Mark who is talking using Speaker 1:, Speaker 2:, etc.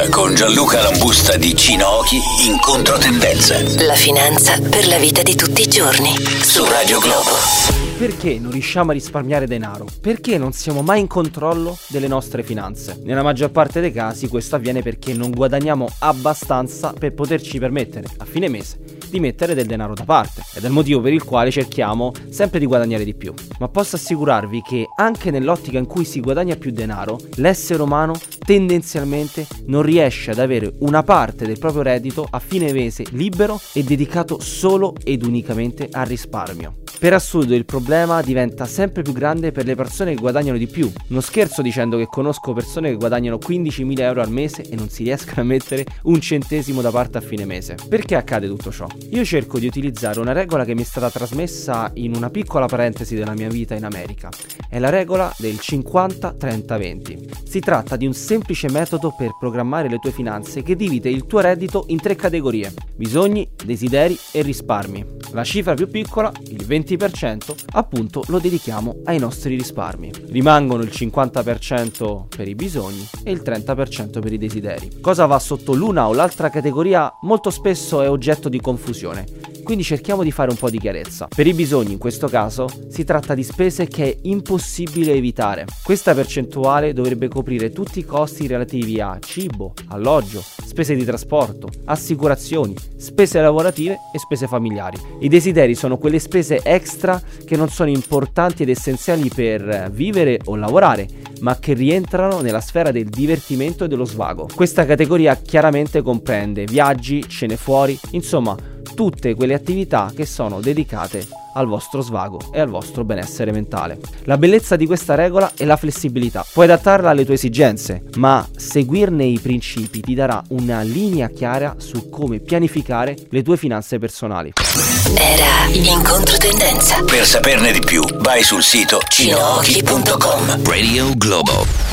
Speaker 1: finanza con Gianluca Lambusta di Cinochi in controtendenza.
Speaker 2: La finanza per la vita di tutti i giorni.
Speaker 1: Su Radio Globo.
Speaker 3: Perché non riusciamo a risparmiare denaro? Perché non siamo mai in controllo delle nostre finanze? Nella maggior parte dei casi questo avviene perché non guadagniamo abbastanza per poterci permettere a fine mese di mettere del denaro da parte ed è il motivo per il quale cerchiamo sempre di guadagnare di più. Ma posso assicurarvi che anche nell'ottica in cui si guadagna più denaro, l'essere umano tendenzialmente non riesce ad avere una parte del proprio reddito a fine mese libero e dedicato solo ed unicamente al risparmio. Per assurdo il problema diventa sempre più grande per le persone che guadagnano di più. Non scherzo dicendo che conosco persone che guadagnano 15.000 euro al mese e non si riescono a mettere un centesimo da parte a fine mese. Perché accade tutto ciò? Io cerco di utilizzare una regola che mi è stata trasmessa in una piccola parentesi della mia vita in America. È la regola del 50-30-20. Si tratta di un semplice metodo per programmare le tue finanze che divide il tuo reddito in tre categorie: bisogni, desideri e risparmi. La cifra più piccola, il 20 20% appunto lo dedichiamo ai nostri risparmi. Rimangono il 50% per i bisogni e il 30% per i desideri. Cosa va sotto l'una o l'altra categoria molto spesso è oggetto di confusione quindi cerchiamo di fare un po' di chiarezza. Per i bisogni in questo caso si tratta di spese che è impossibile evitare. Questa percentuale dovrebbe coprire tutti i costi relativi a cibo, alloggio, spese di trasporto, assicurazioni, spese lavorative e spese familiari. I desideri sono quelle spese extra che non sono importanti ed essenziali per vivere o lavorare, ma che rientrano nella sfera del divertimento e dello svago. Questa categoria chiaramente comprende viaggi, cene fuori, insomma tutte quelle attività che sono dedicate al vostro svago e al vostro benessere mentale. La bellezza di questa regola è la flessibilità. Puoi adattarla alle tue esigenze, ma seguirne i principi ti darà una linea chiara su come pianificare le tue finanze personali.
Speaker 2: Era in controtendenza.
Speaker 1: Per saperne di più, vai sul sito
Speaker 2: cinochi.com.
Speaker 1: Radio Globo.